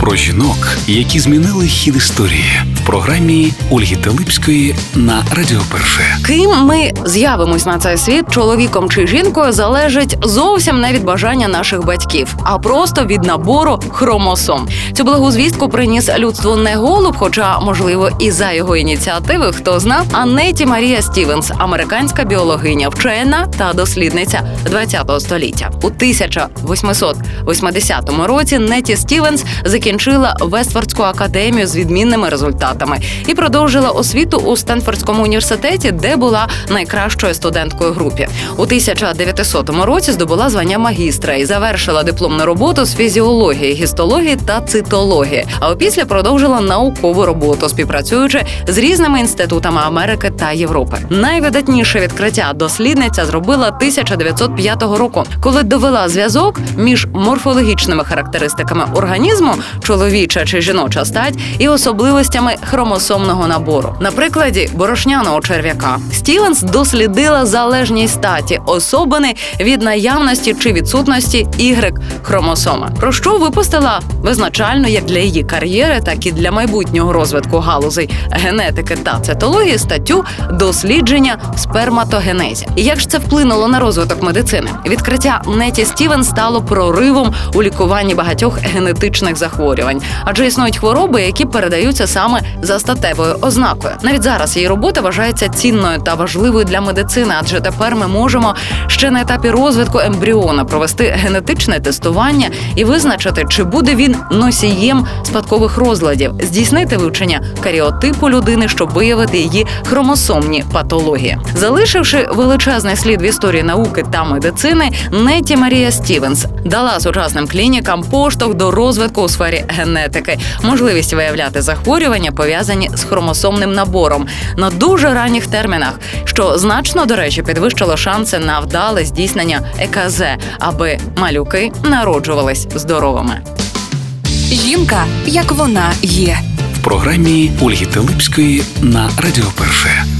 Про жінок, які змінили хід історії в програмі Ольги Телипської на Радіо Перше. Ким ми з'явимось на цей світ, чоловіком чи жінкою, залежить зовсім не від бажання наших батьків, а просто від набору хромосом. Цю благу звістку приніс людству не голуб, хоча можливо і за його ініціативи, хто знав, Анеті Марія Стівенс, американська біологиня, вчена та дослідниця ХХ століття. У 1880 році Неті Стівенс закінчила Вестфордську академію з відмінними результатами і продовжила освіту у Стенфордському університеті, де була найкращою студенткою групі. У 1900 році здобула звання магістра і завершила дипломну роботу з фізіології, гістології та цитології. А опісля продовжила наукову роботу, співпрацюючи з різними інститутами Америки та Європи. Найвидатніше відкриття дослідниця зробила 1905 року, коли довела зв'язок між морфологічними характеристиками організму, чоловіча чи жіноча стать, і особливостями хромосомного набору. На прикладі борошняного черв'яка Стівенс дослідила залежність статі особини від наявності чи відсутності y хромосома, про що випустила визначально як для її кар'єри, так і для майбутнього розвитку галузей генетики та цитології статтю дослідження сперматогенезі. І як ж це вплинуло на розвиток медицини? Відкриття Неті Стівен стало проривом у лікуванні багатьох генетичних захворювань, адже існують хвороби, які передаються саме за статевою ознакою. Навіть зараз її робота вважається цінною та важливою для медицини, адже тепер ми можемо ще на етапі розвитку ембріона провести генетичне тестування і визначити, чи буде він носієм спадкових розладів, здійснити вивчення каріотипу людини, щоб виявити її хромосомні патології. Залишивши величезний слід в історії науки та медицини, Неті Марія Стівенс дала сучасним клінікам поштовх до розвитку у сфері генетики, можливість виявляти захворювання, пов'язані з хромосомним набором на дуже ранніх термінах, що значно до речі підвищило шанси на вдале здійснення ЕКЗ, аби малюки народжувались здоровими. Жінка, як вона є. В програмі Ольги Телипської на Радіо Перше.